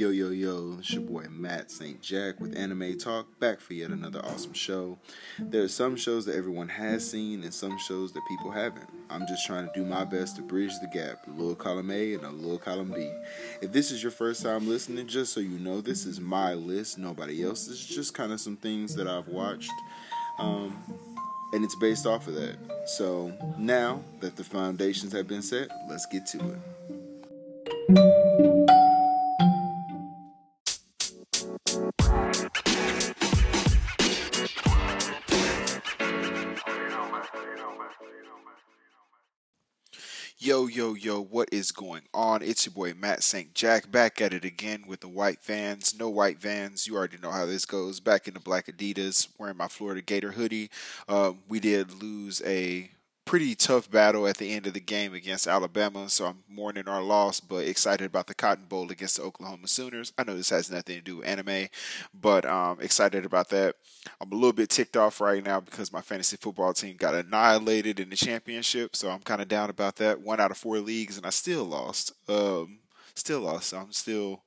Yo, yo, yo, it's your boy Matt St. Jack with Anime Talk, back for yet another awesome show. There are some shows that everyone has seen and some shows that people haven't. I'm just trying to do my best to bridge the gap, a little column A and a little column B. If this is your first time listening, just so you know, this is my list, nobody else. else's, just kind of some things that I've watched. Um, and it's based off of that. So now that the foundations have been set, let's get to it. Yo, yo, what is going on? It's your boy Matt St. Jack back at it again with the white vans. No white vans. You already know how this goes. Back in the black Adidas, wearing my Florida Gator hoodie. Um, we did lose a pretty tough battle at the end of the game against Alabama, so I'm mourning our loss, but excited about the Cotton Bowl against the Oklahoma Sooners. I know this has nothing to do with anime, but um, excited about that. I'm a little bit ticked off right now because my fantasy football team got annihilated in the championship, so I'm kind of down about that. One out of four leagues, and I still lost. Um, still lost. I'm still.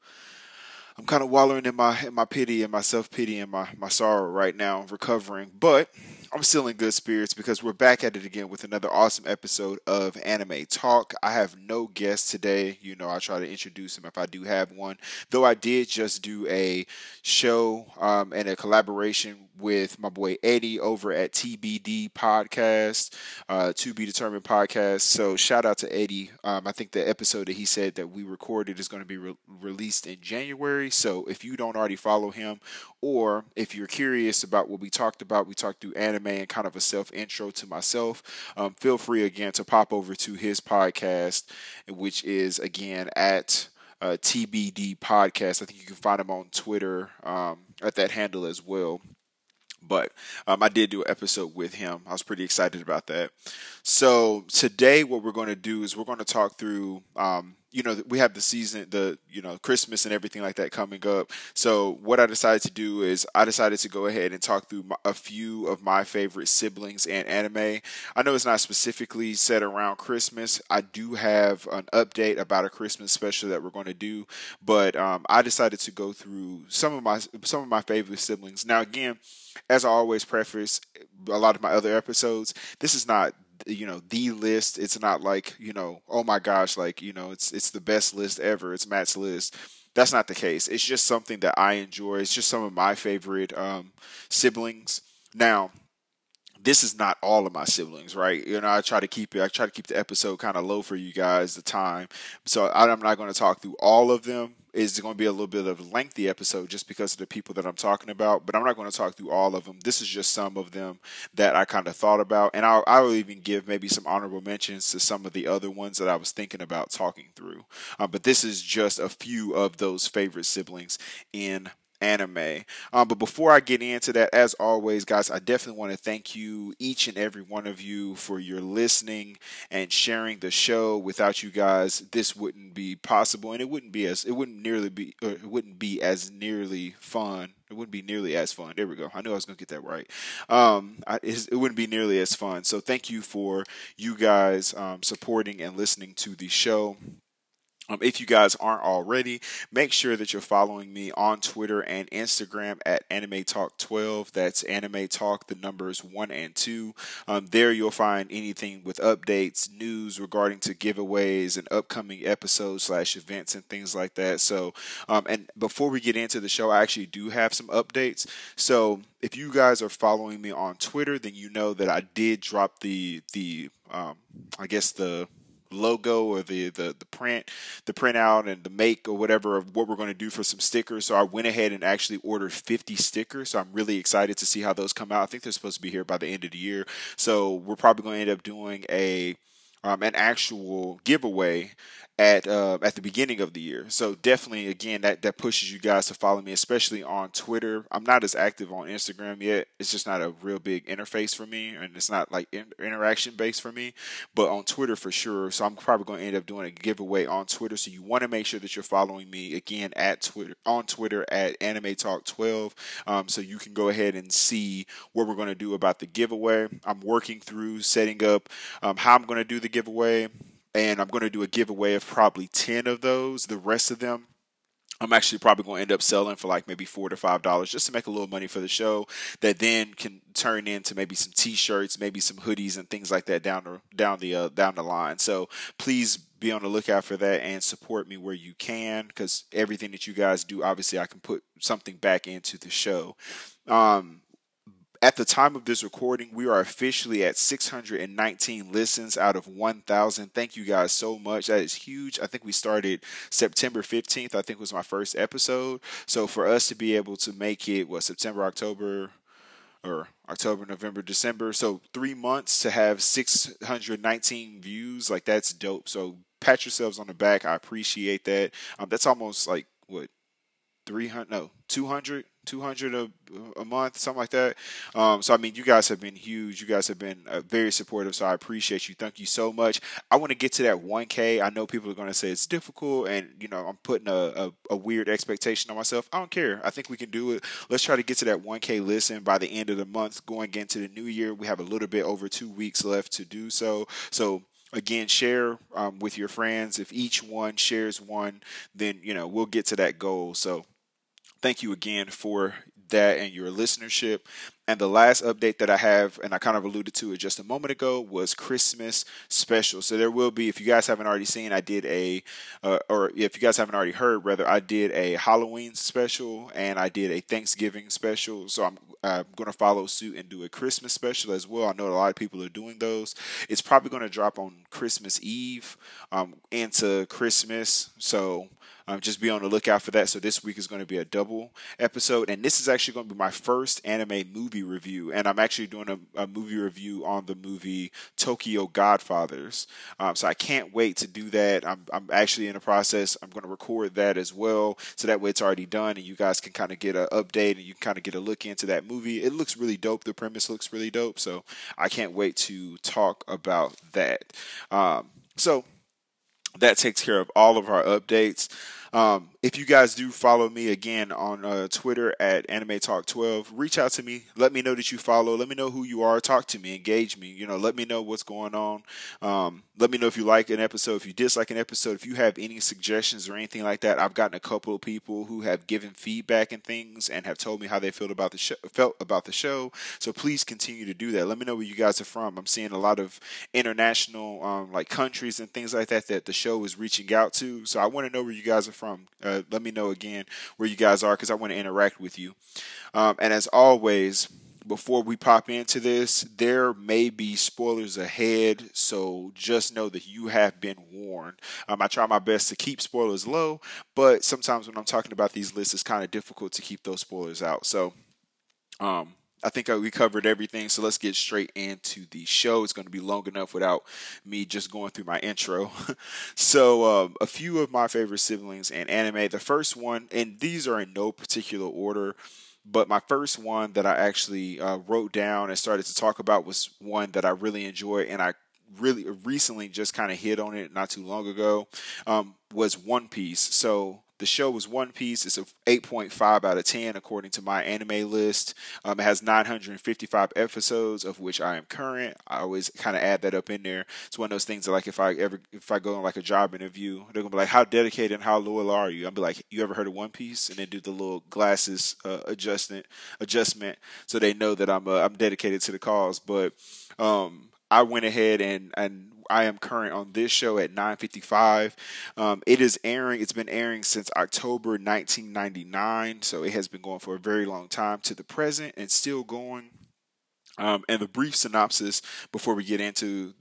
I'm kind of wallowing in my in my pity and my self pity and my my sorrow right now, recovering. But I'm still in good spirits because we're back at it again with another awesome episode of Anime Talk. I have no guest today. You know, I try to introduce him if I do have one. Though I did just do a show um, and a collaboration with my boy Eddie over at TBD Podcast, uh, To Be Determined Podcast. So shout out to Eddie. Um, I think the episode that he said that we recorded is going to be re- released in January. So if you don't already follow him, or if you're curious about what we talked about, we talked through anime and kind of a self intro to myself. Um, feel free again to pop over to his podcast, which is again at uh, TBD Podcast. I think you can find him on Twitter um, at that handle as well. But um, I did do an episode with him. I was pretty excited about that. So today, what we're going to do is we're going to talk through um, you know we have the season the you know christmas and everything like that coming up. So what i decided to do is i decided to go ahead and talk through my, a few of my favorite siblings and anime. I know it's not specifically set around christmas. I do have an update about a christmas special that we're going to do but um, i decided to go through some of my some of my favorite siblings. Now again as i always preface a lot of my other episodes this is not you know the list. It's not like you know oh my gosh like you know it's it's the best list ever. It's matt's list. That's not the case. It's just something that i enjoy. It's just some of my favorite um, siblings. Now this is not all of my siblings, right? You know, I try to keep it. I try to keep the episode kind of low for you guys, the time. So I'm not going to talk through all of them, It's going to be a little bit of a lengthy episode just because of the people that I'm talking about, but I'm not going to talk through all of them. This is just some of them that I kind of thought about, and I'll, I'll even give maybe some honorable mentions to some of the other ones that I was thinking about talking through. Um, but this is just a few of those favorite siblings in anime. Um, but before I get into that, as always, guys, I definitely want to thank you, each and every one of you, for your listening and sharing the show. Without you guys, this wouldn't be possible, and it wouldn't be as it wouldn't nearly be it wouldn't be as nearly fun. It wouldn't be nearly as fun. There we go. I knew I was gonna get that right. Um, I, it wouldn't be nearly as fun. So thank you for you guys um, supporting and listening to the show. Um, if you guys aren't already, make sure that you're following me on Twitter and Instagram at Anime Talk 12. That's Anime Talk, the numbers one and two. Um, there you'll find anything with updates, news regarding to giveaways and upcoming episodes slash events and things like that. So, um, and before we get into the show, I actually do have some updates. So, if you guys are following me on Twitter, then you know that I did drop the the um, I guess the logo or the, the the print, the printout and the make or whatever of what we're going to do for some stickers. So I went ahead and actually ordered 50 stickers. So I'm really excited to see how those come out. I think they're supposed to be here by the end of the year. So we're probably going to end up doing a um, an actual giveaway at uh, at the beginning of the year. So definitely, again, that that pushes you guys to follow me, especially on Twitter. I'm not as active on Instagram yet. It's just not a real big interface for me, and it's not like in, interaction based for me. But on Twitter for sure. So I'm probably going to end up doing a giveaway on Twitter. So you want to make sure that you're following me again at Twitter on Twitter at Anime Talk 12. Um, so you can go ahead and see what we're going to do about the giveaway. I'm working through setting up um, how I'm going to do the giveaway and I'm going to do a giveaway of probably 10 of those. The rest of them I'm actually probably going to end up selling for like maybe four to five dollars just to make a little money for the show. That then can turn into maybe some T-shirts, maybe some hoodies and things like that down the down the uh, down the line. So please be on the lookout for that and support me where you can because everything that you guys do, obviously, I can put something back into the show. Um, at the time of this recording, we are officially at 619 listens out of 1,000. Thank you guys so much. That is huge. I think we started September 15th. I think was my first episode. So for us to be able to make it, what, September, October, or October, November, December. So three months to have 619 views, like that's dope. So pat yourselves on the back. I appreciate that. Um, that's almost like what 300 no 200 200 a, a month something like that. Um, so i mean you guys have been huge. You guys have been uh, very supportive so i appreciate you. Thank you so much. I want to get to that 1k i know people are going to say it's difficult and you know i'm putting a, a, a, weird expectation on myself. I don't care. I think we can do it. Let's try to get to that 1k listen by the end of the month going into the new year we have a little bit over two weeks left to do so. So again share um, with your friends. If each one shares one then you know we'll get to that goal. So thank you again for that and your listenership. And the last update that I have, and I kind of alluded to it just a moment ago, was Christmas special. So there will be, if you guys haven't already seen, I did a, uh, or if you guys haven't already heard, rather, I did a Halloween special and I did a Thanksgiving special. So I'm, I'm going to follow suit and do a Christmas special as well. I know a lot of people are doing those. It's probably going to drop on Christmas Eve um, into Christmas. So um, just be on the lookout for that. So this week is going to be a double episode, and this is actually going to be my first anime movie review. And I'm actually doing a, a movie review on the movie Tokyo Godfathers. Um, so I can't wait to do that. I'm, I'm actually in the process. I'm going to record that as well, so that way it's already done, and you guys can kind of get an update and you can kind of get a look into that movie. It looks really dope. The premise looks really dope. So I can't wait to talk about that. Um, so that takes care of all of our updates. Um, if you guys do follow me again on uh, Twitter at Anime Talk 12, reach out to me. Let me know that you follow. Let me know who you are. Talk to me. Engage me. You know, let me know what's going on. Um, let me know if you like an episode. If you dislike an episode. If you have any suggestions or anything like that. I've gotten a couple of people who have given feedback and things and have told me how they felt about the show. Felt about the show. So please continue to do that. Let me know where you guys are from. I'm seeing a lot of international um, like countries and things like that that the show is reaching out to. So I want to know where you guys are from from. Uh, let me know again where you guys are because I want to interact with you. Um, and as always, before we pop into this, there may be spoilers ahead, so just know that you have been warned. Um, I try my best to keep spoilers low, but sometimes when I'm talking about these lists, it's kind of difficult to keep those spoilers out. So, um, I think we covered everything, so let's get straight into the show. It's going to be long enough without me just going through my intro. so, um, a few of my favorite siblings in anime. The first one, and these are in no particular order, but my first one that I actually uh, wrote down and started to talk about was one that I really enjoy, and I really recently just kind of hit on it not too long ago. Um, was One Piece. So the show was One Piece. It's a 8.5 out of 10 according to my anime list. Um, it has 955 episodes, of which I am current. I always kind of add that up in there. It's one of those things that like if I ever if I go on like a job interview, they're gonna be like, "How dedicated and how loyal are you?" I'll be like, "You ever heard of One Piece?" And then do the little glasses uh, adjustment adjustment so they know that I'm uh, I'm dedicated to the cause. But um, I went ahead and and I am current on this show at 9:55. Um, it is airing. It's been airing since October 1999, so it has been going for a very long time to the present and still going. Um, and the brief synopsis before we get into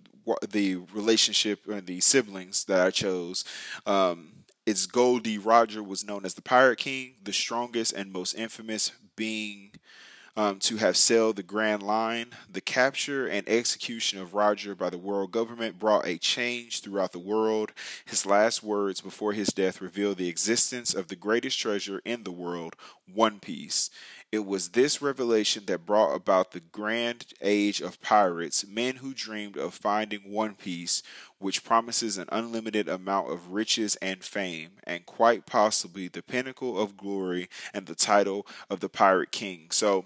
the relationship and the siblings that I chose. Um, it's Gol D. Roger was known as the Pirate King, the strongest and most infamous being um, to have sailed the Grand Line. The capture and execution of Roger by the world government brought a change throughout the world. His last words before his death revealed the existence of the greatest treasure in the world, One Piece. It was this revelation that brought about the grand age of pirates, men who dreamed of finding One Piece, which promises an unlimited amount of riches and fame, and quite possibly the pinnacle of glory and the title of the Pirate King. So,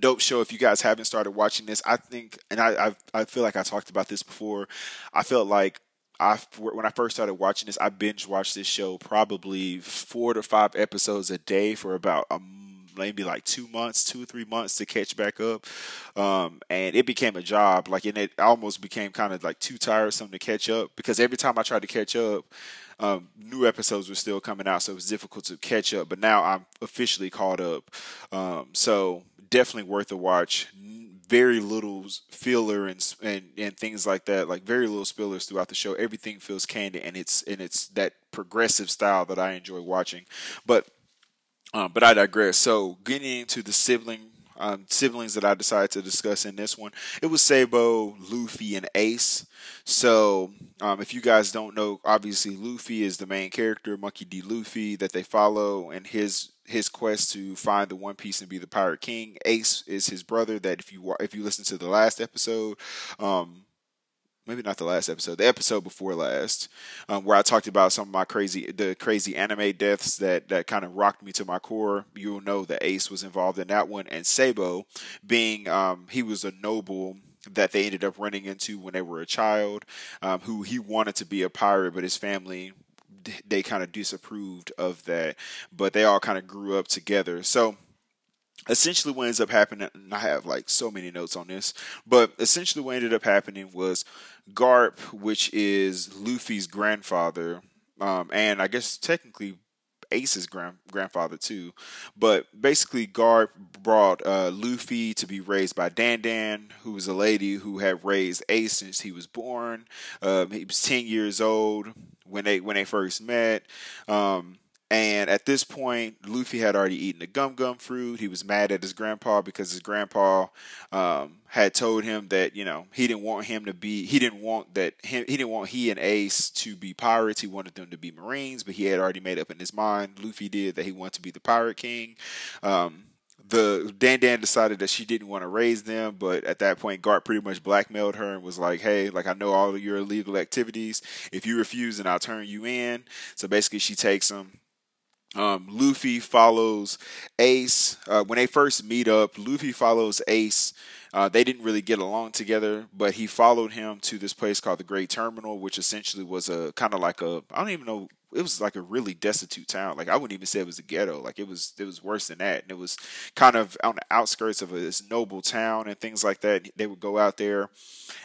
dope show. If you guys haven't started watching this, I think, and I, I, I feel like I talked about this before. I felt like I when I first started watching this, I binge watched this show probably four to five episodes a day for about a maybe like two months, two or three months to catch back up. Um, and it became a job. Like, and it almost became kind of like too tiresome to catch up because every time I tried to catch up, um, new episodes were still coming out, so it was difficult to catch up. But now I'm officially caught up. Um, so definitely worth a watch. Very little filler and, and and things like that. Like very little spillers throughout the show. Everything feels candid, and it's and it's that progressive style that I enjoy watching. But um, but I digress. So getting into the sibling um, siblings that I decided to discuss in this one, it was Sabo, Luffy, and Ace. So um, if you guys don't know, obviously Luffy is the main character, Monkey D. Luffy, that they follow, and his his quest to find the One Piece and be the Pirate King. Ace is his brother. That if you if you listen to the last episode, um, maybe not the last episode, the episode before last, um, where I talked about some of my crazy, the crazy anime deaths that that kind of rocked me to my core. You'll know that Ace was involved in that one, and Sabo, being um, he was a noble that they ended up running into when they were a child, um, who he wanted to be a pirate, but his family they kind of disapproved of that, but they all kind of grew up together. So essentially what ends up happening and i have like so many notes on this but essentially what ended up happening was garp which is luffy's grandfather um, and i guess technically ace's grand- grandfather too but basically garp brought uh, luffy to be raised by dan dan who was a lady who had raised ace since he was born. Um, he was 10 years old when they when they first met. Um, and at this point, Luffy had already eaten the gum gum fruit. He was mad at his grandpa because his grandpa um, had told him that you know he didn't want him to be. He didn't want that. Him, he didn't want he and Ace to be pirates. He wanted them to be Marines, but he had already made up in his mind. Luffy did that he wanted to be the pirate king. Um, the Dadan decided that she didn't want to raise them, but at that point, Garp pretty much blackmailed her and was like, "Hey, like I know all of your illegal activities. If you refuse, then I'll turn you in." So basically, she takes him um, Luffy follows Ace. Uh, when they first meet up, Luffy follows Ace. Uh, they didn't really get along together, but he followed him to this place called the Gray Terminal, which essentially was a kind of like a I don't even know. It was like a really destitute town. Like I wouldn't even say it was a ghetto. Like it was it was worse than that. And it was kind of on the outskirts of a, this noble town and things like that. They would go out there,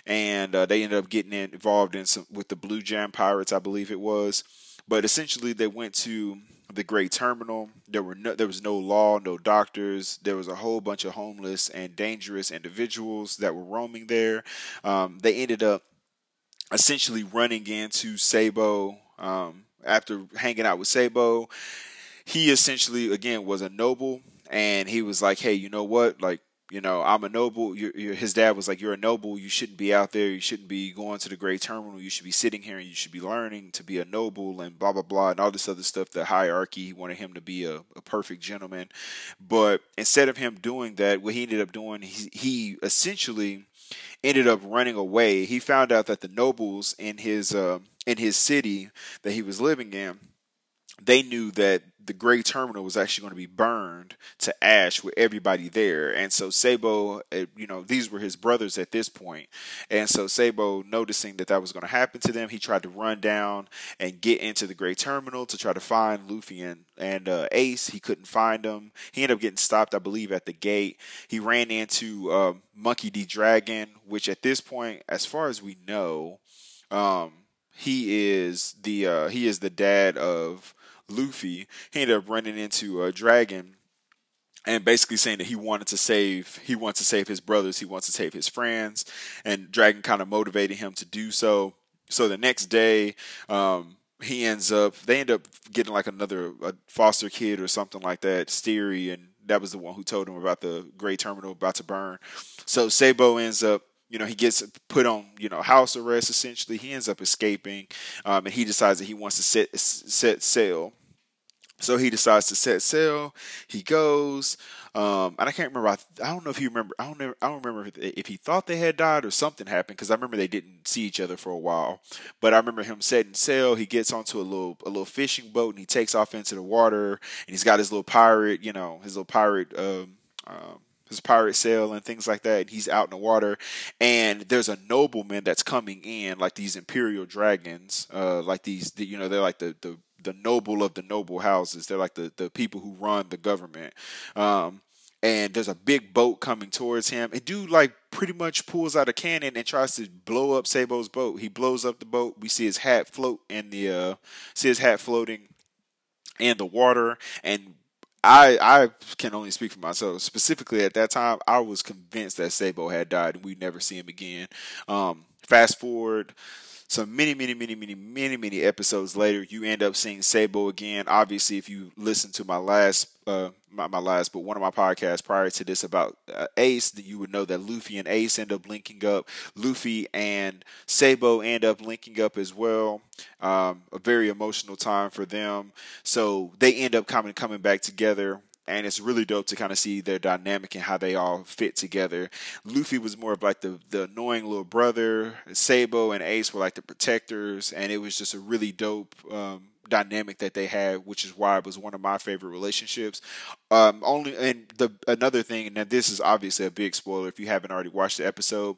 and uh, they ended up getting involved in some with the Blue Jam Pirates, I believe it was. But essentially, they went to the gray terminal. There were no, there was no law, no doctors. There was a whole bunch of homeless and dangerous individuals that were roaming there. Um, they ended up essentially running into Sabo um, after hanging out with Sabo. He essentially again was a noble, and he was like, "Hey, you know what? Like you know, I'm a noble. You're, you're, his dad was like, "You're a noble. You shouldn't be out there. You shouldn't be going to the gray terminal. You should be sitting here and you should be learning to be a noble and blah blah blah and all this other stuff." The hierarchy. He wanted him to be a, a perfect gentleman, but instead of him doing that, what he ended up doing, he, he essentially ended up running away. He found out that the nobles in his uh, in his city that he was living in, they knew that the gray Terminal was actually going to be burned to ash with everybody there. And so Sabo, eh, you know, these were his brothers at this point. And so Sabo, noticing that that was going to happen to them, he tried to run down and get into the gray Terminal to try to find Luffy and, and uh, Ace. He couldn't find them. He ended up getting stopped, I believe, at the gate. He ran into uh, Monkey D. Dragon, which at this point, as far as we know, um, he is the uh, he is the dad of Luffy, he ended up running into a dragon and basically saying that he wanted to save he wants to save his brothers, he wants to save his friends, and Dragon kind of motivated him to do so. So the next day, um, he ends up they end up getting like another foster kid or something like that, Stelly, and that was the one who told him about the gray Terminal about to burn. So Sabo ends up you know, he gets put on, you know, house arrest essentially. He ends up escaping, um, and he decides that he wants to set set sail. So he decides to set sail. He goes, um, and I can't remember. I, I, don't know if he remember. I don't. I don't remember if he thought they had died or something happened because I remember they didn't see each other for a while. But I remember him setting sail. He gets onto a little a little fishing boat and he takes off into the water. And he's got his little pirate, you know, his little pirate um, um, his pirate sail and things like that. And he's out in the water, and there's a nobleman that's coming in, like these imperial dragons, uh, like these, you know, they're like the the the noble of the noble houses. They're like the the people who run the government. Um, and there's a big boat coming towards him. And dude, like, pretty much pulls out a cannon and tries to blow up Sabo's boat. He blows up the boat. We see his hat float in the, uh, see his hat floating in the water. And I I can only speak for myself. Specifically at that time, I was convinced that Sabo had died and we'd never see him again. Um, fast forward so many, many, many, many, many, many episodes later, you end up seeing Sabo again. Obviously, if you listen to my last, uh, my, my last, but one of my podcasts prior to this about uh, Ace, that you would know that Luffy and Ace end up linking up. Luffy and Sabo end up linking up as well. Um, a very emotional time for them. So they end up coming coming back together and it's really dope to kind of see their dynamic and how they all fit together. Luffy was more of like the the annoying little brother. Sabo and Ace were like the protectors, and it was just a really dope. Um, dynamic that they had, which is why it was one of my favorite relationships. Um, only and the another thing, and this is obviously a big spoiler if you haven't already watched the episode.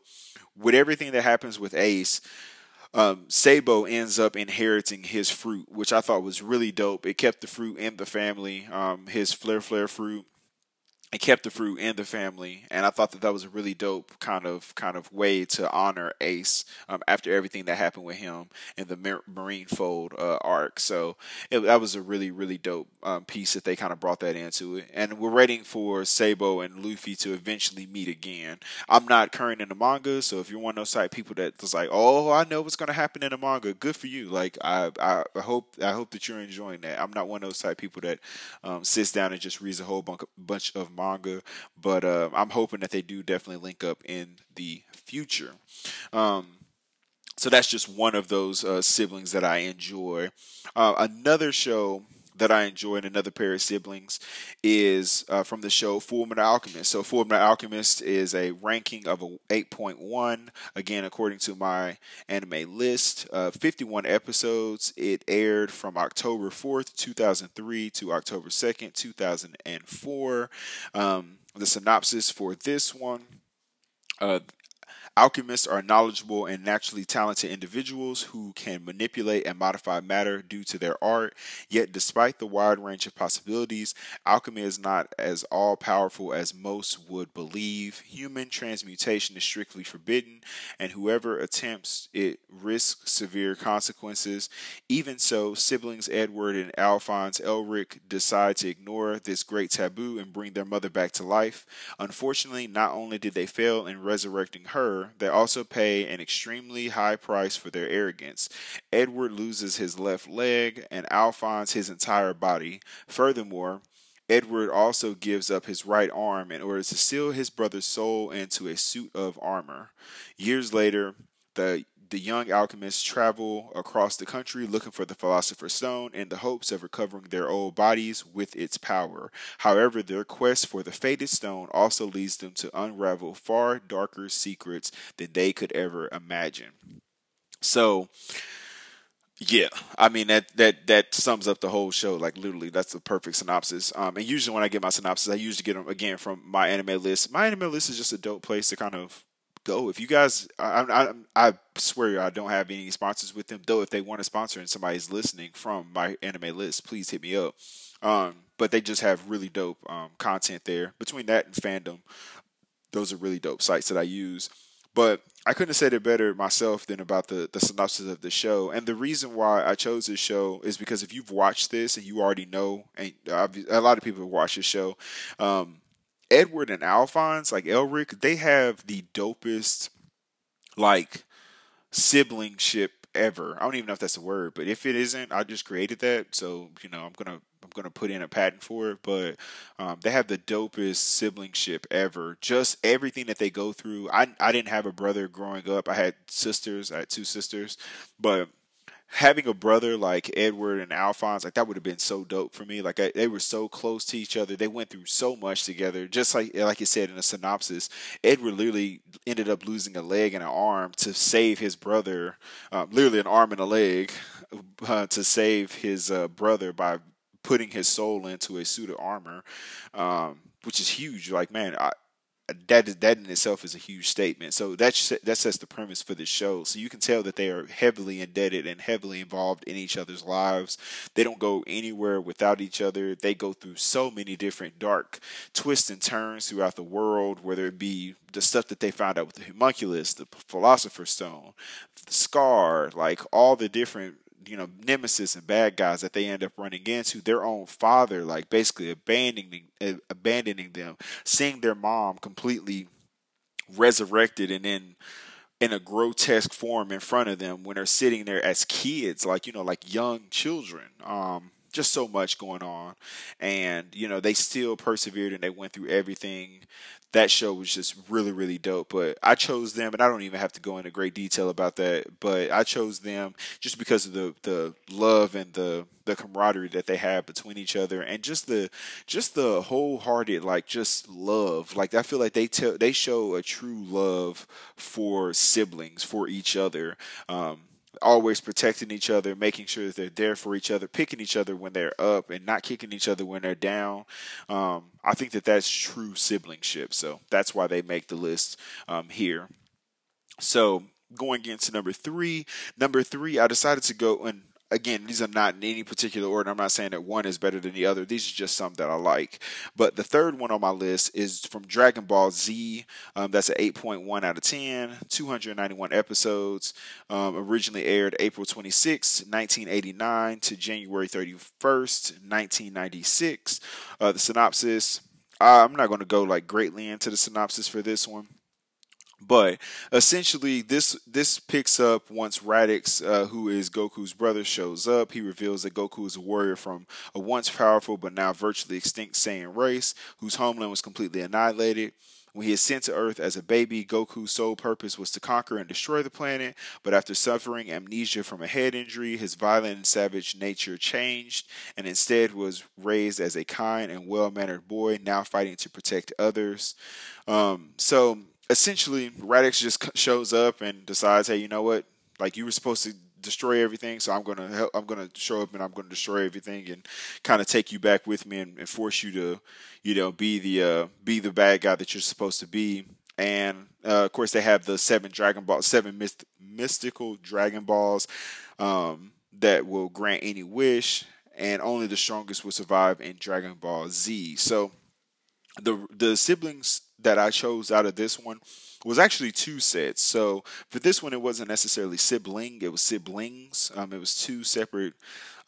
With everything that happens with Ace, um, Sabo ends up inheriting his fruit, which I thought was really dope. It kept the fruit in the family, um, his flare flare fruit and kept the fruit in the family. And i thought that that was a really dope kind of kind of way to honor ace um, after everything that happened with him in the Marineford uh, arc. So it, that was a really really dope um, piece that they kind of brought that into it. And we're waiting for sabo and luffy to eventually meet again. I'm not current in the manga so if you're one of those type people that's like oh i know what's going to happen in the manga good for you. Like I, I hope i hope that you're enjoying that. I'm not one of those type people that um, sits down and just reads a whole bunch of manga, but uh, I'm hoping that they do definitely link up in the future. Um, so that's just one of those uh, siblings that I enjoy. Uh, another show that I enjoy and another pair of siblings is uh, from the show Fullmetal Alchemist. So Fullmetal Alchemist is a ranking of a 8.1. Again, according to my anime list, uh, 51 episodes. It aired from October 4th, 2003 to October 2nd, 2004. Um, the synopsis for this one. Uh, Alchemists are knowledgeable and naturally talented individuals who can manipulate and modify matter due to their art. Yet, despite the wide range of possibilities, alchemy is not as all powerful as most would believe. Human transmutation is strictly forbidden, and whoever attempts it risks severe consequences. Even so, siblings Edward and Alphonse Elric decide to ignore this great taboo and bring their mother back to life. Unfortunately, not only did they fail in resurrecting her, they also pay an extremely high price for their arrogance. Edward loses his left leg and Alphonse his entire body. Furthermore, Edward also gives up his right arm in order to seal his brother's soul into a suit of armor. Years later, the the young alchemists travel across the country looking for the Philosopher's Stone in the hopes of recovering their old bodies with its power. However, their quest for the Fated Stone also leads them to unravel far darker secrets than they could ever imagine. So, yeah, I mean that that that sums up the whole show. Like literally, that's the perfect synopsis. Um, and usually when I get my synopsis, I usually get them again from my anime list. My anime list is just a dope place to kind of go. If you guys, I, I, I swear I don't have any sponsors with them. Though, if they want to sponsor and somebody's listening from my anime list, please hit me up. Um, but they just have really dope um, content there. Between that and fandom, those are really dope sites that I use. But I couldn't have said it better myself than about the, the synopsis of the show. And the reason why I chose this show is because if you've watched this and you already know, and a lot of people have watched this show, um, Edward and Alphonse, like Elric, they have the dopest like siblingship ever. I don't even know if that's a word, but if it isn't, I just created that. So, you know, I'm gonna I'm gonna put in a patent for it. But um, they have the dopest siblingship ever. Just everything that they go through. I I didn't have a brother growing up. I had sisters. I had two sisters, but having a brother like Edward and Alphonse, like that would have been so dope for me. Like I, they were so close to each other. They went through so much together. Just like like you said in the synopsis, Edward literally ended up losing a leg and an arm to save his brother. Um, literally an arm and a leg uh, to save his uh, brother by putting his soul into a suit of armor, um, which is huge. Like man, I, that is, that in itself is a huge statement. So that that sets the premise for the show. So you can tell that they are heavily indebted and heavily involved in each other's lives. They don't go anywhere without each other. They go through so many different dark twists and turns throughout the world, whether it be the stuff that they found out with the homunculus, the philosopher's stone, the scar, like all the different you know nemesis and bad guys that they end up running into their own father like basically abandoning abandoning them seeing their mom completely resurrected and then in a grotesque form in front of them when they're sitting there as kids like you know like young children. Um just so much going on. And you know they still persevered and they went through everything that show was just really really dope but i chose them and i don't even have to go into great detail about that but i chose them just because of the the love and the the camaraderie that they have between each other and just the just the wholehearted like just love. Like i feel like they tell they show a true love for siblings for each other. Um always protecting each other, making sure that they're there for each other, picking each other when they're up, and not kicking each other when they're down. Um, I think that that's true siblingship. So that's why they make the list um, here. So going into number three, number three, I decided to go and again, these are not in any particular order. I'm not saying that one is better than the other. These are just some that I like. But the third one on my list is from Dragon Ball Z. Um, that's an 8.1 out of 10, 291 episodes. Um, originally aired April 26, 1989 to January 31st, 1996. Uh, the synopsis. I'm not going to go like greatly into the synopsis for this one. But essentially, this this picks up once Raditz, uh, who is Goku's brother, shows up. He reveals that Goku is a warrior from a once powerful but now virtually extinct Saiyan race, whose homeland was completely annihilated. When he is sent to Earth as a baby, Goku's sole purpose was to conquer and destroy the planet, but after suffering amnesia from a head injury, his violent and savage nature changed and instead was raised as a kind and well mannered boy, now fighting to protect others. Um, so essentially Raditz just shows up and decides, hey, you know what? Like you were supposed to destroy everything, so I'm gonna help. I'm gonna show up and I'm gonna destroy everything and kind of take you back with me and, and, force you to, you know, be the uh, be the bad guy that you're supposed to be. And uh, of course, they have the seven Dragon Balls, seven myst- mystical Dragon Balls um, that will grant any wish, and only the strongest will survive in Dragon Ball Z. So the the siblings that I chose out of this one was actually two sets. So for this one, it wasn't necessarily sibling; it was siblings. Um, it was two separate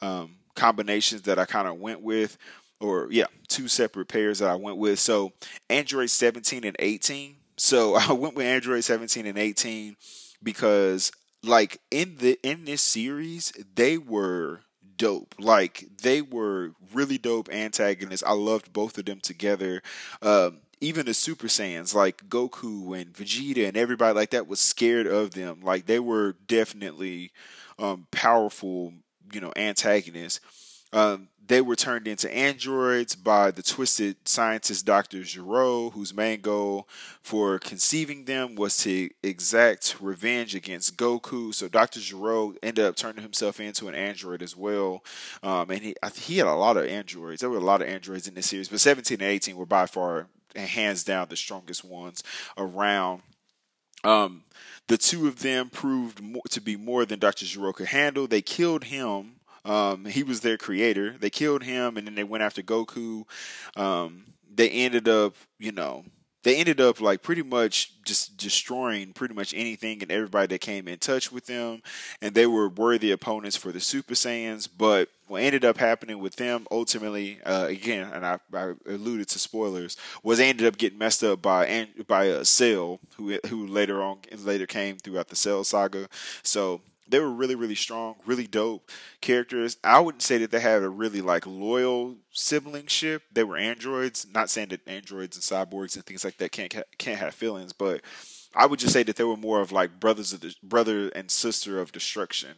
um, combinations that I kind of went with, or yeah, two separate pairs that I went with. So Android 17 and 18. So I went with Android 17 and 18 because, like in the in this series, they were dope. Like they were really dope antagonists. I loved both of them together. Um, even the Super Saiyans like Goku and Vegeta and everybody like that was scared of them. Like they were definitely um, powerful, you know, antagonists. Um, they were turned into androids by the twisted scientist Dr. Gero, whose main goal for conceiving them was to exact revenge against Goku. So Dr. Gero ended up turning himself into an android as well. Um, and he, he had a lot of androids. There were a lot of androids in this series, but 17 and 18 were by far, hands down, the strongest ones around. Um, the two of them proved more, to be more than Dr. Gero could handle. They killed him um, he was their creator. They killed him, and then they went after Goku. Um, they ended up, you know, they ended up like pretty much just destroying pretty much anything and everybody that came in touch with them, and they were worthy opponents for the Super Saiyans. But what ended up happening with them ultimately, uh, again, and I, I, alluded to spoilers, was they ended up getting messed up by by a Cell, who who later on later came throughout the Cell saga. So they were really really strong really dope characters. I wouldn't say that they had a really like loyal siblingship. They were androids. Not saying that androids and cyborgs and things like that can't can't have feelings but i would just say that they were more of like brothers of the brother and sister of destruction.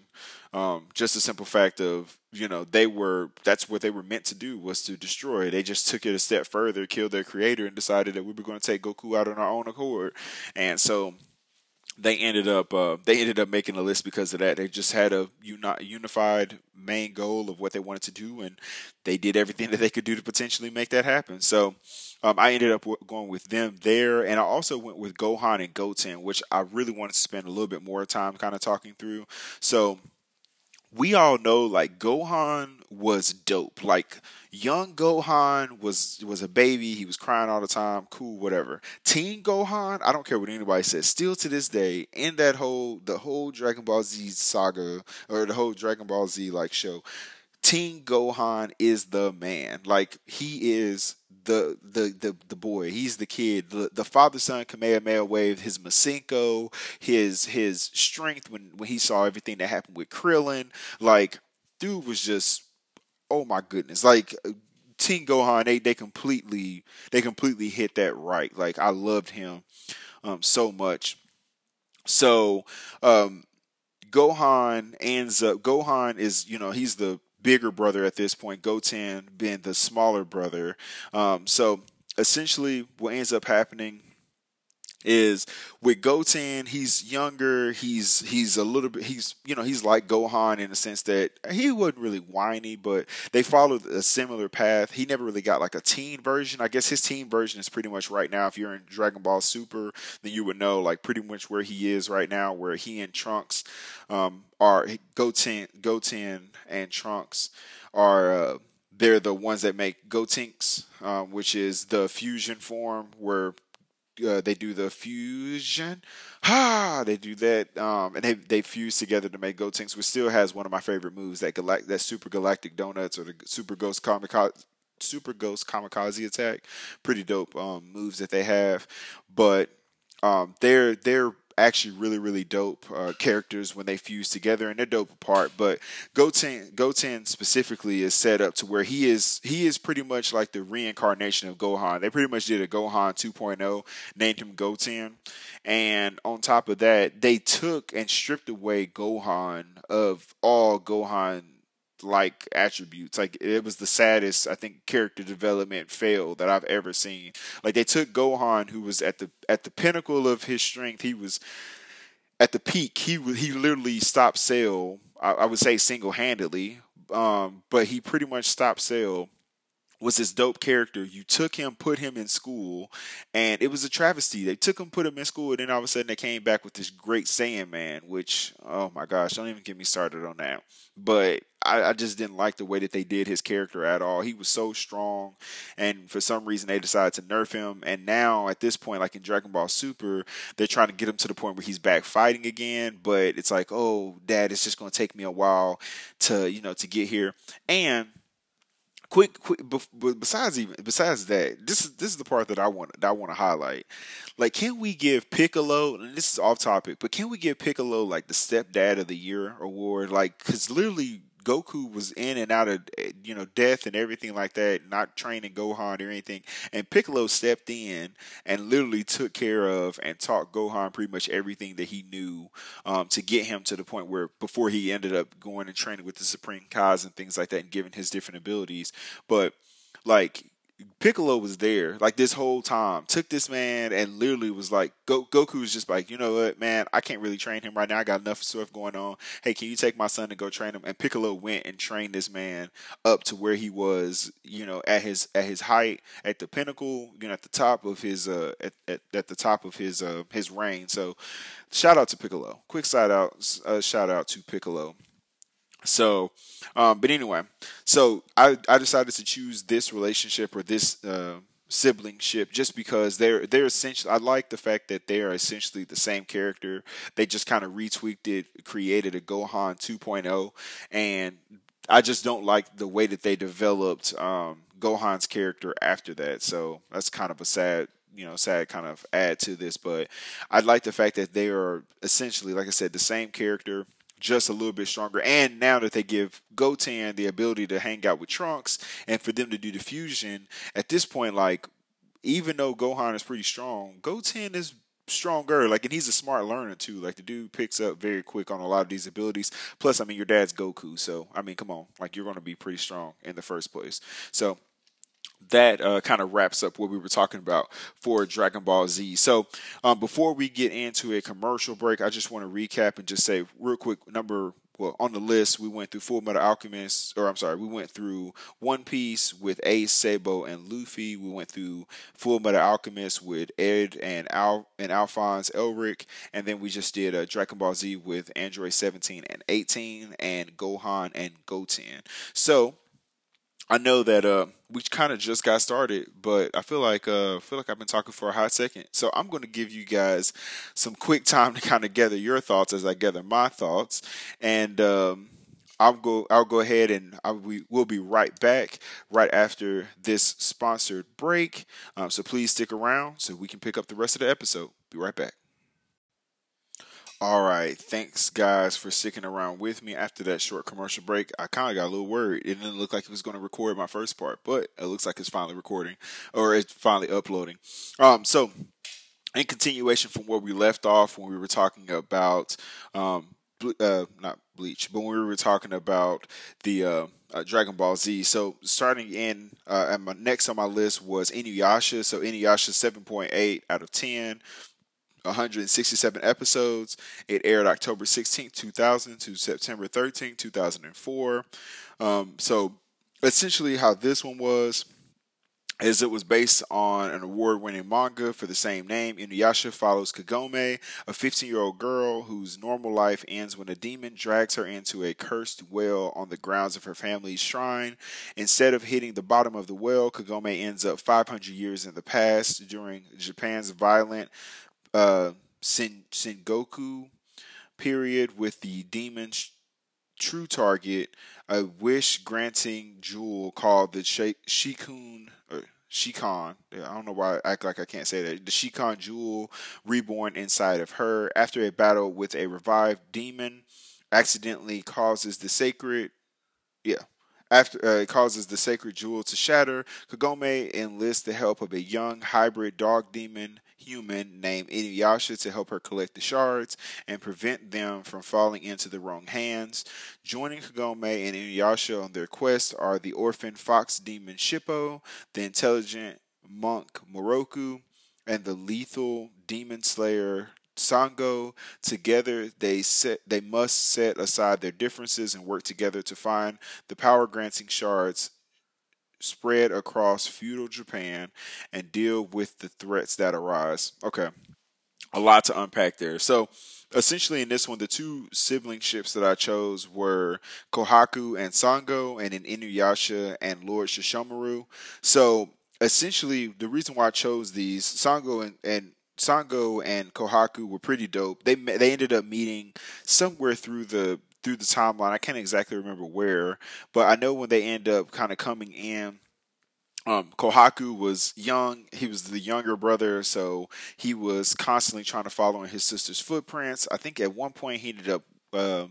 Um, just a simple fact of you know they were that's what they were meant to do was to destroy. They just took it a step further killed their creator and decided that we were going to take goku out on our own accord. And so they ended up uh, they ended up making a list because of that. They just had a uni- unified main goal of what they wanted to do, and they did everything that they could do to potentially make that happen. So um, I ended up going with them there, and I also went with Gohan and Goten, which I really wanted to spend a little bit more time kind of talking through. So we all know like Gohan was dope. Like young Gohan was was a baby. He was crying all the time. Cool, whatever. Teen Gohan, I don't care what anybody says. Still to this day, in that whole the whole Dragon Ball Z saga or the whole Dragon Ball Z like show, Teen Gohan is the man. Like he is the the the, the boy. He's the kid. The, the father son Kamehameha wave. His Masenko. His his strength when when he saw everything that happened with Krillin. Like dude was just oh my goodness. Like Teen Gohan, they they completely they completely hit that right. Like I loved him um so much. So um Gohan ends up Gohan is you know he's the bigger brother at this point, Goten being the smaller brother. Um, so essentially, what ends up happening is with Goten, he's younger, he's he's a little bit he's you know, he's like Gohan in the sense that he wasn't really whiny, but they followed a similar path. He never really got like a teen version. I guess his teen version is pretty much right now. If you're in Dragon Ball Super, then you would know like pretty much where he is right now, where he and Trunks um, are Goten Goten and Trunks are uh, they're the ones that make Gotenks, um, which is the fusion form where uh, they do the fusion. Ha! They do that, um, and they they fuse together to make Gotenks, which still has one of my favorite moves that galact- that Super Galactic Donuts or the Super Ghost Kamikaze. Super Ghost Kamikaze attack, pretty dope um, moves that they have, but um, they're they're actually really really dope uh, characters when they fuse together and they're dope apart but goten goten specifically is set up to where he is he is pretty much like the reincarnation of gohan. They pretty much did a gohan 2.0 named him goten and on top of that they took and stripped away gohan of all gohan like attributes. Like it was the saddest I think character development fail that I've ever seen. Like they took Gohan who was at the at the pinnacle of his strength. He was at the peak. He he literally stopped Cell. I, I would say single handedly. Um, but he pretty much stopped Cell was this dope character. You took him, put him in school, and it was a travesty. They took him, put him in school, and then all of a sudden they came back with this great Saiyaman, which, oh my gosh, don't even get me started on that. But I, I, just didn't like the way that they did his character at all. He was so strong, and for some reason they decided to nerf him. And now at this point, like in Dragon Ball Super, they're trying to get him to the point where he's back fighting again. But it's like, oh, Dad, it's just going to take me a while to you know to get here. And quick, quick. Besides even besides that, this is this is the part that I want that I want to highlight. Like, can we give Piccolo? And this is off topic, but can we give Piccolo like the stepdad of the year award? Like, because literally Goku was in and out of eh, you know death and everything like that, not training Gohan or anything. And Piccolo stepped in and literally took care of and taught Gohan pretty much everything that he knew um, to get him to the point where before he ended up going and training with the Supreme Kais and things like that and giving his different abilities. But like Piccolo was there like this whole time. Took this man and literally was like, Go- Goku was just like, you know what, man, I can't really train him right now. I got enough stuff going on. Hey, can you take my son and go train him? And Piccolo went and trained this man up to where he was, you know, at his at his height, at the pinnacle, you know, at the top of his uh at, at, at the top of his uh his reign. So, shout out to Piccolo. Quick side out, uh, shout out to Piccolo. So, um, but anyway, so I, I decided to choose this relationship or this uh, siblingship just because they're they're essentially. I like the fact that they are essentially the same character. They just kind of retweaked it, created a Gohan 2.0, and I just don't like the way that they developed um, Gohan's character after that. So that's kind of a sad you know sad kind of add to this but i like the fact that they are essentially like i said the same character just a little bit stronger. And now that they give Goten the ability to hang out with Trunks and for them to do the fusion, at this point, like, even though Gohan is pretty strong, Goten is stronger. Like, and he's a smart learner too. Like, the dude picks up very quick on a lot of these abilities. Plus, I mean, your dad's Goku, so I mean, come on, like you're going to be pretty strong in the first place. So that uh, kind of wraps up what we were talking about for Dragon Ball Z. So, um, before we get into a commercial break, I just want to recap and just say real quick number well on the list we went through Fullmetal Alchemist, or I'm sorry, we went through One Piece with Ace, Sabo, and Luffy. We went through Fullmetal Alchemist with Ed and Al and Alphonse Elric, and then we just did a Dragon Ball Z with Android 17 and 18, and Gohan and Goten. So I know that uh, we kind of just got started, but I feel like uh, feel like I've been talking for a hot second. So I'm going to give you guys some quick time to kind of gather your thoughts as I gather my thoughts, and um, I'll go I'll go ahead and I, we will be right back right after this sponsored break. Um, so please stick around so we can pick up the rest of the episode. Be right back. All right, thanks guys for sticking around with me after that short commercial break. I kind of got a little worried. It didn't look like it was going to record my first part, but it looks like it's finally recording or it's finally uploading. Um, so in continuation from where we left off when we were talking about um, uh, not Bleach, but when we were talking about the uh, uh, Dragon Ball Z. So starting in uh, and my next on my list was Inuyasha. So Inuyasha 7.8 out of 10. 167 episodes. It aired October 16, 2000 to September 13, 2004. Um, so essentially, how this one was is it was based on an award-winning manga for the same name. Inuyasha follows Kagome, a 15-year-old girl whose normal life ends when a demon drags her into a cursed well on the grounds of her family's shrine. Instead of hitting the bottom of the well, Kagome ends up 500 years in the past during Japan's violent uh, Sen- Sengoku period with the demon's true target, a wish granting jewel called the Shikun or Shikon. I don't know why I act like I can't say that. The Shikon jewel reborn inside of her after a battle with a revived demon accidentally causes the sacred yeah after uh, it causes the sacred jewel to shatter, Kagome enlists the help of a young hybrid dog demon human named Inuyasha to help her collect the shards and prevent them from falling into the wrong hands. Joining Kagome and Inuyasha on their quest are the orphan fox demon Shippo, the intelligent monk Miroku, and the lethal demon slayer Sango. Together, they set they must set aside their differences and work together to find the power granting shards spread across feudal Japan and deal with the threats that arise. Okay. A lot to unpack there. So, essentially in this one, the two sibling ships that I chose were Kohaku and Sango, and in Inuyasha and Lord Sesshomaru. So essentially, the reason why I chose these Sango and, and Sango and Kohaku were pretty dope. They they ended up meeting somewhere through the through the timeline. I can't exactly remember where, but I know when they end up kind of coming in. Um, Kohaku was young. He was the younger brother, so he was constantly trying to follow in his sister's footprints. I think at one point he ended up uh,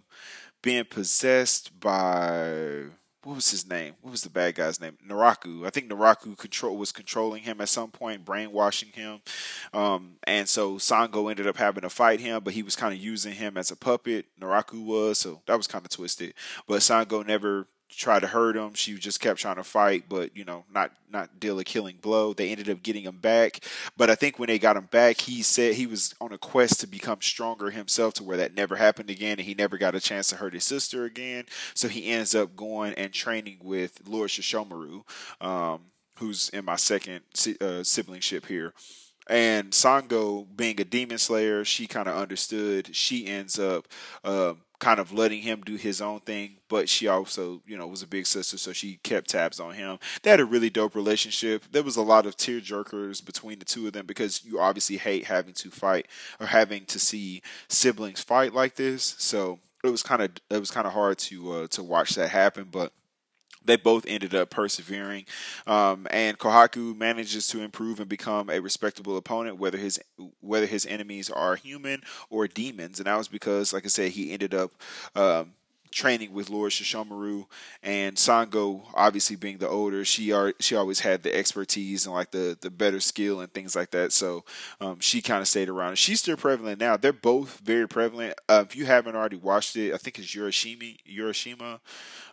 being possessed by what was his name? What was the bad guy's name? Naraku. I think Naraku control was controlling him at some point, brainwashing him. Um, and so Sango ended up having to fight him, but he was kind of using him as a puppet. Naraku was, so that was kind of twisted. But Sango never tried to hurt him. She just kept trying to fight, but you know, not not deal a killing blow. They ended up getting him back, but I think when they got him back, he said he was on a quest to become stronger himself, to where that never happened again, and he never got a chance to hurt his sister again. So he ends up going and training with Lord Sesshomaru, um, who's in my second uh, sibling ship here. And Sango, being a demon slayer, she kind of understood. She ends up uh, kind of letting him do his own thing, but she also, you know, was a big sister, so she kept tabs on him. They had a really dope relationship. There was a lot of tear jerkers between the two of them because you obviously hate having to fight or having to see siblings fight like this. So it was kind of it was kind of hard to uh, to watch that happen, but they both ended up persevering. Um, and Kohaku manages to improve and become a respectable opponent, whether his whether his enemies are human or demons. And that was because, like I said, he ended up. Um, training with Lord Sesshomaru and Sango obviously being the older she are she always had the expertise and like the the better skill and things like that so um, she kind of stayed around she's still prevalent now they're both very prevalent uh, if you haven't already watched it I think it's Urashima Urashima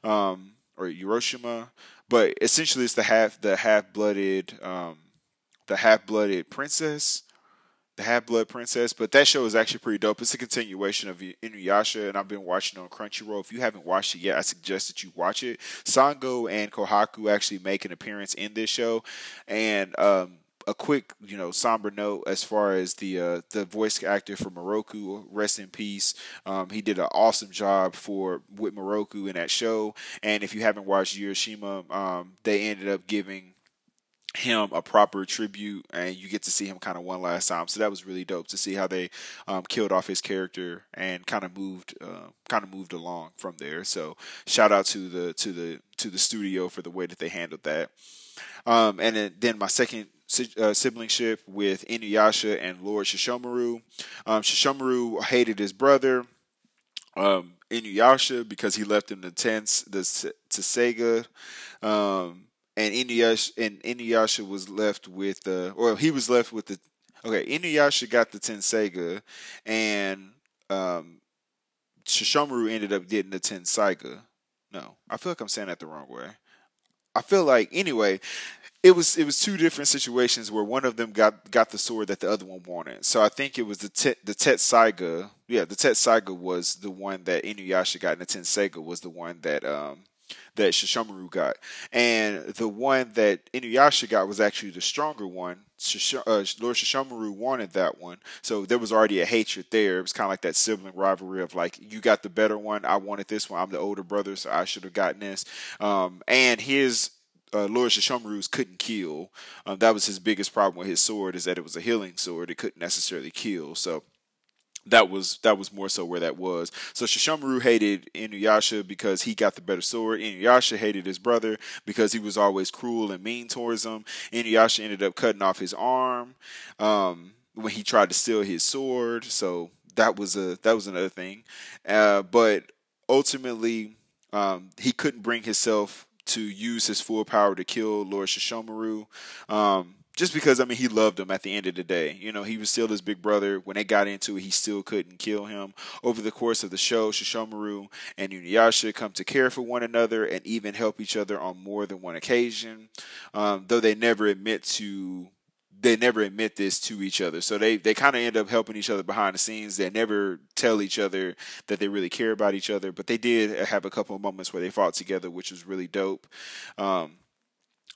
um, or Hiroshima, but essentially it's the half the half blooded um, the half blooded princess the Half Blood Princess. But that show is actually pretty dope. It's a continuation of Inuyasha, and I've been watching on Crunchyroll. If you haven't watched it yet, I suggest that you watch it. Sango and Kohaku actually make an appearance in this show, and um, a quick, you know, somber note as far as the uh, the voice actor for Miroku, rest in peace. Um, he did an awesome job for with Miroku in that show. And if you haven't watched Hiroshima, um, they ended up giving him a proper tribute and you get to see him kind of one last time so that was really dope to see how they um, killed off his character and kind of moved uh, kind of moved along from there so shout out to the to the to the studio for the way that they handled that um, and then, then my second uh, siblingship with Inuyasha and Lord Sesshomaru. Um, Sesshomaru hated his brother um, Inuyasha because he left him the tents the to Sega. Um, and Inuyasha and Inuyasha was left with the, or he was left with the. Okay, Inuyasha got the Tenseiga, and um, Sesshomaru ended up getting the Tenseiga. No, I feel like I'm saying that the wrong way. I feel like anyway, it was it was two different situations where one of them got got the sword that the other one wanted. So I think it was the te, the Tetsaiga. Yeah, the Tetsaiga was the one that Inuyasha got, and the Tenseiga was the one that um that Sesshomaru got. And the one that Inuyasha got was actually the stronger one. uh, Lord Sesshomaru wanted that one. So there was already a hatred there. It was kind of like that sibling rivalry of like, you got the better one. I wanted this one. I'm the older brother, so I should have gotten this. Um, and his uh, Lord Sesshomaru's couldn't kill. Um, that was his biggest problem with his sword is that it was a healing sword. It couldn't necessarily kill. So that was that was more so where that was. So Sesshomaru hated Inuyasha because he got the better sword. Inuyasha hated his brother because he was always cruel and mean towards him. Inuyasha ended up cutting off his arm um, when he tried to steal his sword. So that was a that was another thing. Uh, but ultimately, um, he couldn't bring himself to use his full power to kill Lord Sesshomaru. Um, just because I mean he loved him at the end of the day. You know, he was still his big brother. When they got into it, he still couldn't kill him. Over the course of the show, Sesshomaru and Inuyasha come to care for one another and even help each other on more than one occasion. Um, though they never admit to they never admit this to each other. So they, they kind of end up helping each other behind the scenes. They never tell each other that they really care about each other, but they did have a couple of moments where they fought together, which was really dope. Um,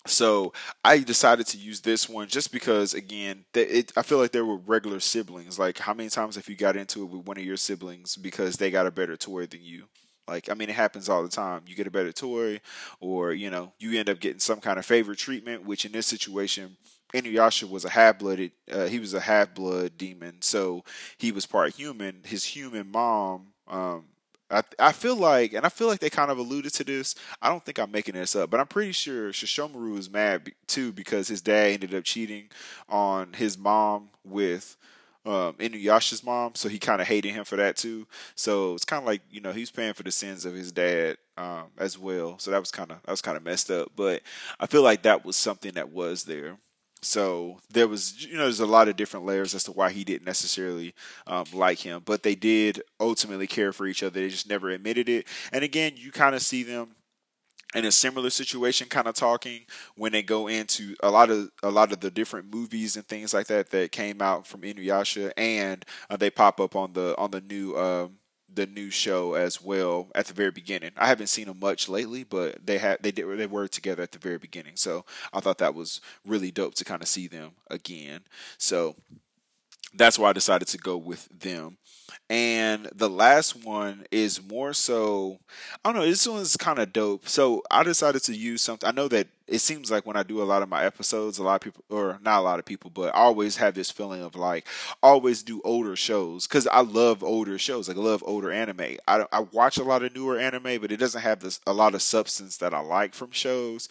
so I decided to use this one just because, again, it, I feel like there were regular siblings. Like, how many times have you got into it with one of your siblings because they got a better toy than you? Like, I mean, it happens all the time. You get a better toy, or you know, you end up getting some kind of favorite treatment. Which in this situation, Inuyasha was a half blooded. Uh, he was a half blood demon, so he was part human. His human mom um, I, I feel like, and I feel like they kind of alluded to this. I don't think I'm making this up, but I'm pretty sure Sesshomaru is mad too because his dad ended up cheating on his mom with um, Inuyasha's mom, so he kind of hated him for that too. So it's kind of like you know he's paying for the sins of his dad um, as well. So that was kind of that was kind of messed up. But I feel like that was something that was there. So there was, you know, there's a lot of different layers as to why he didn't necessarily um, like him, but they did ultimately care for each other. They just never admitted it. And again, you kind of see them in a similar situation kind of talking when they go into a lot of a lot of the different movies and things like that that came out from Inuyasha and uh, they pop up on the on the new um, the new show as well at the very beginning. I haven't seen them much lately, but they had they did they were together at the very beginning. So I thought that was really dope to kind of see them again. So that's why I decided to go with them. And the last one is more so, I don't know, this one's kind of dope. So I decided to use something. I know that it seems like when I do a lot of my episodes, a lot of people, or not a lot of people, but I always have this feeling of like, always do older shows because I love older shows. Like, I love older anime. I, I watch a lot of newer anime, but it doesn't have this, a lot of substance that I like from shows.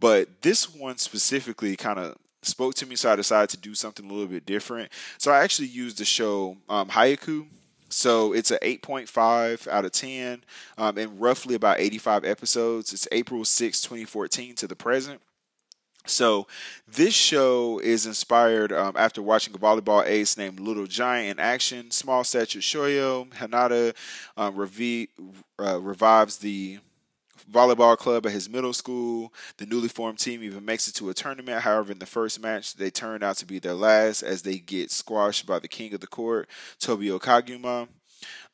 But this one specifically kind of spoke to me, so I decided to do something a little bit different. So I actually used the show um, Haikyuu. So it's an 8.5 out of 10 um, and roughly about 85 episodes. It's April 6, 2014 to the present. So this show is inspired um, after watching a volleyball ace named Little Giant in action. Small stature Shoyo Hinata um, revi- uh, revives the volleyball club at his middle school. The newly formed team even makes it to a tournament. However, in the first match, they turn out to be their last as they get squashed by the king of the court, Tobio Kageyama.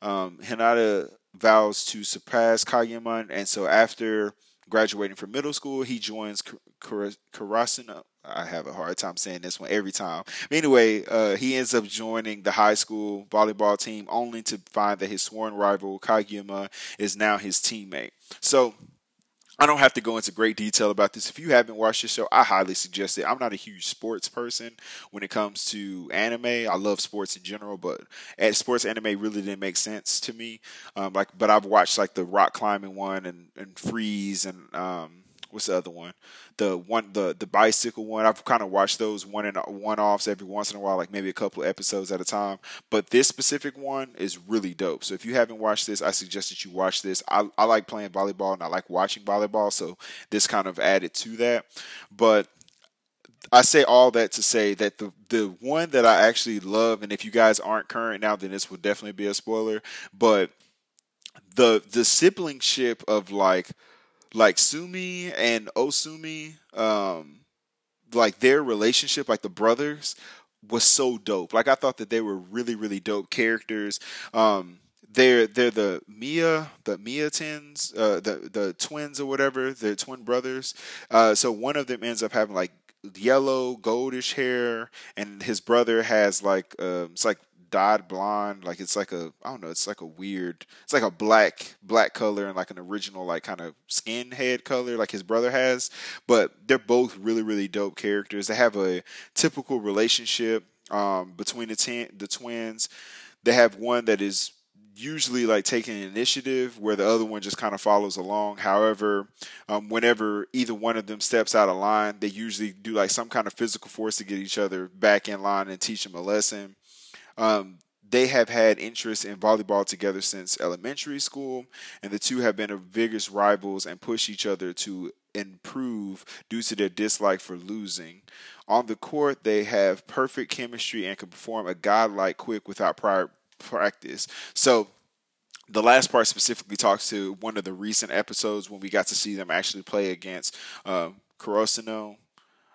Um, Hinata vows to surpass Kageyama, and so after graduating from middle school, he joins Karasuno. I have a hard time saying this one every time. But anyway, uh, he ends up joining the high school volleyball team only to find that his sworn rival Kageyama is now his teammate. So I don't have to go into great detail about this. If you haven't watched the show, I highly suggest it. I'm not a huge sports person when it comes to anime. I love sports in general, but at sports anime really didn't make sense to me. Um, like, but I've watched like the rock climbing one and and Freeze and um, what's the other one? The one the the bicycle one. I've kind of watched those one and one offs every once in a while, like maybe a couple episodes at a time. But this specific one is really dope. So if you haven't watched this, I suggest that you watch this. I, I like playing volleyball and I like watching volleyball, so this kind of added to that. But I say all that to say that the the one that I actually love, and if you guys aren't current now, then this will definitely be a spoiler. But the the siblingship of like like Sumi and Osumi, um, like their relationship, like the brothers, was so dope. Like I thought that they were really, really dope characters. Um, they're they're the Miya the Miya tins uh, the the twins or whatever they're twin brothers. Uh, so one of them ends up having like yellow goldish hair, and his brother has like um, it's like dyed blonde. Like it's like a I don't know. It's like a weird. It's like a black black color and like an original like kind of skin head color like his brother has. But they're both really really dope characters. They have a typical relationship um, between the ten, the twins. They have one that is usually like taking initiative where the other one just kind of follows along. However, um, whenever either one of them steps out of line, they usually do like some kind of physical force to get each other back in line and teach them a lesson. Um, they have had interest in volleyball together since elementary school, and the two have been a vigorous rivals and push each other to improve due to their dislike for losing. On the court, they have perfect chemistry and can perform a godlike quick without prior practice. So, the last part specifically talks to one of the recent episodes when we got to see them actually play against uh, Karasuno.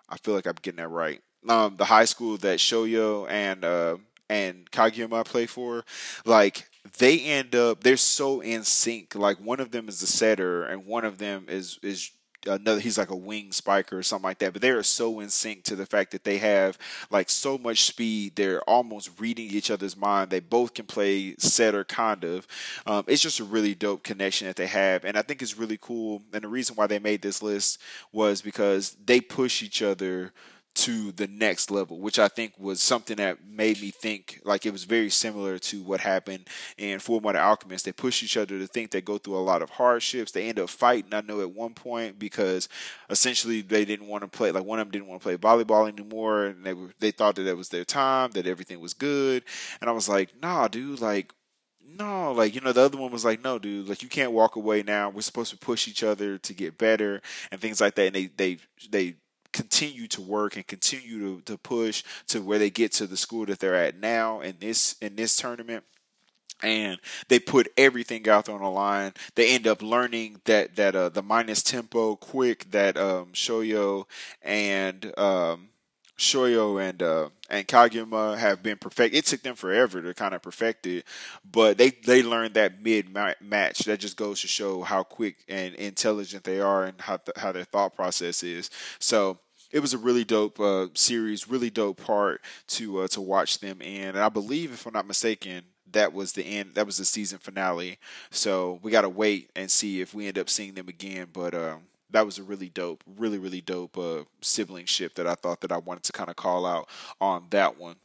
I feel like I'm getting that right. Um, the high school that Shoyo and uh, and Kageyama play for, like they end up they're so in sync. Like one of them is the setter, and one of them is is another he's like a wing spiker or something like that. But they are so in sync to the fact that they have like so much speed. They're almost reading each other's mind. They both can play setter kind of. Um, it's just a really dope connection that they have. And i think it's really cool. And the reason why they made this list was because they push each other to the next level, which I think was something that made me think like it was very similar to what happened in Fullmetal Alchemist. They push each other to think they go through a lot of hardships. They end up fighting, I know, at one point because essentially they didn't want to play, like one of them didn't want to play volleyball anymore. And they, were, they thought that that was their time, that everything was good. And I was like, nah, dude, like, no, like you know, the other one was like, no, dude, like you can't walk away now. We're supposed to push each other to get better and things like that. And they they they continue to work and continue to, to push to where they get to the school that they're at now in this in this tournament and they put everything out there on the line. They end up learning that that uh, the minus tempo quick that um, Shoyo and um, Shoyo and uh, and Kageyama have been perfect. It took them forever to kind of perfect it, but they they learned that mid match. That just goes to show how quick and intelligent they are and how th- how their thought process is. So it was a really dope uh, series, really dope part to uh, to watch them in. And I believe, if I'm not mistaken, that was the end. That was the season finale. So we got to wait and see if we end up seeing them again. But um, that was a really dope, really really dope uh, sibling ship that I thought that I wanted to kind of call out on that one.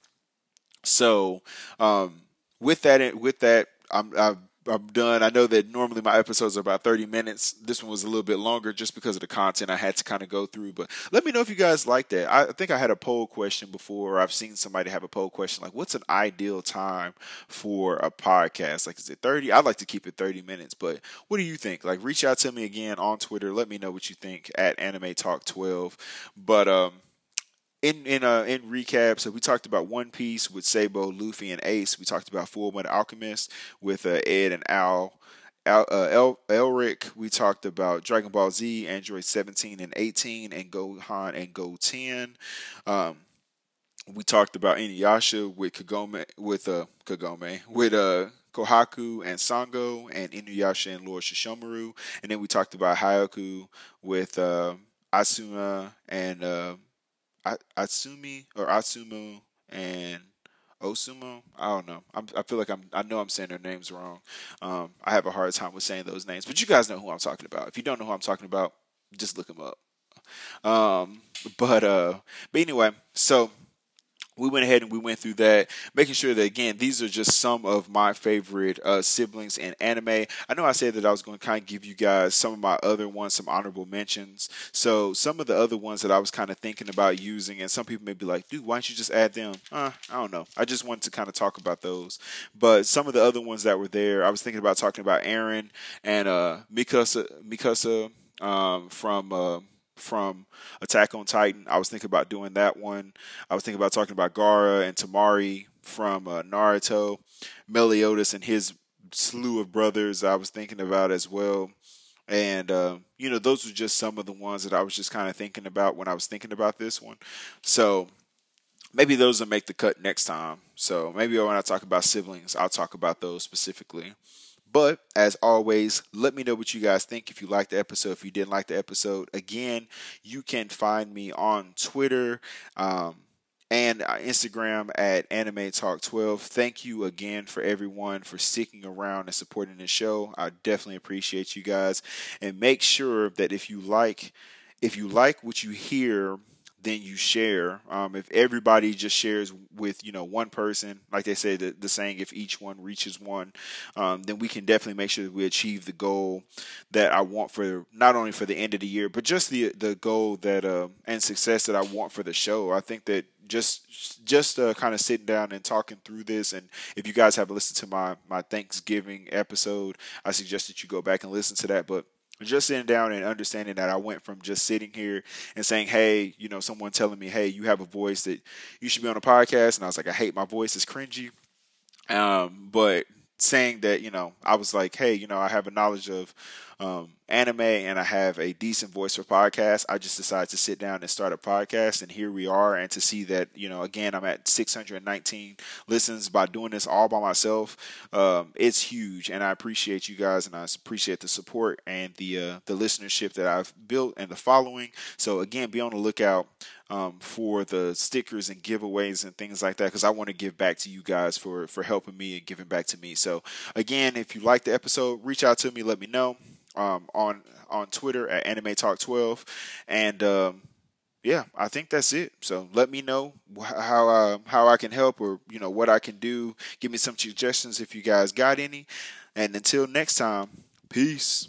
So um, with that, with that, I'm, I'm I'm done. I know that normally my episodes are about 30 minutes. This one was a little bit longer just because of the content I had to kind of go through. But let me know if you guys like that. I think I had a poll question before. I've seen somebody have a poll question like, what's an ideal time for a podcast? Like, is it 30? I'd like to keep it 30 minutes, but what do you think? Like, reach out to me again on Twitter. Let me know what you think at Anime Talk 12. But, um, in in uh in recap, so we talked about One Piece with Sabo, Luffy, and Ace. We talked about Fullmetal Alchemist with uh, Ed and Al. El, uh, El, Elric, we talked about Dragon Ball Z, Android 17 and 18, and Gohan and Goten. Um, we talked about Inuyasha with Kagome, with uh, Kagome, with uh, Kohaku and Sango, and Inuyasha and Lord Sesshomaru. And then we talked about Haikyuu with uh, Asuma and uh, Atsumi or Atsumu and Osumo. I don't know. I'm, i feel like I'm. I know I'm saying their names wrong. Um, I have a hard time with saying those names, but you guys know who I'm talking about. If you don't know who I'm talking about, just look them up. Um, but uh, but anyway, so we went ahead and we went through that, making sure that again these are just some of my favorite uh, siblings in anime. I know I said that I was going to kind of give you guys some of my other ones, some honorable mentions. So some of the other ones that I was kind of thinking about using, and some people may be like, "Dude, why don't you just add them?" Uh, I don't know. I just wanted to kind of talk about those. But some of the other ones that were there, I was thinking about talking about Eren and uh, Mikasa, Mikasa um, from. Uh, from Attack on Titan. I was thinking about doing that one. I was thinking about talking about Gaara and Temari from uh, Naruto, Meliodas and his slew of brothers. I was thinking about as well. And uh, you know, those were just some of the ones that I was just kind of thinking about when I was thinking about this one. So maybe those will make the cut next time. So maybe when I talk about siblings, I'll talk about those specifically. But as always, let me know what you guys think. If you liked the episode, if you didn't like the episode, again, you can find me on Twitter um, and uh, Instagram at Anime Talk 12. Thank you again for everyone for sticking around and supporting the show. I definitely appreciate you guys. And make sure that if you like, if you like what you hear then you share. Um, if everybody just shares with you know one person, like they say the, the saying, if each one reaches one, um, then we can definitely make sure that we achieve the goal that I want for not only for the end of the year, but just the the goal that uh, and success that I want for the show. I think that just just uh, kind of sitting down and talking through this and if you guys have listened to my my thanksgiving episode i suggest that you go back and listen to that but just sitting down and understanding that I went from just sitting here and saying, hey, you know, someone telling me, hey, you have a voice that you should be on a podcast. And I was like, I hate my voice, it's cringy. Um, but saying that, you know, I was like, hey, you know, I have a knowledge of um, anime and I have a decent voice for podcasts, I just decided to sit down and start a podcast. And here we are. And to see that, you know, again, I'm at 619 listens by doing this all by myself. Um, it's huge. And I appreciate you guys and I appreciate the support and the, uh, the listenership that I've built and the following. So again, be on the lookout um, for the stickers and giveaways and things like that because I want to give back to you guys for for helping me and giving back to me. So again, if you like the episode, reach out to me, let me know um, on on Twitter at Anime Talk 12, and um, yeah, I think that's it. So let me know how uh, how I can help or you know what I can do. Give me some suggestions if you guys got any. And until next time, peace.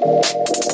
Thank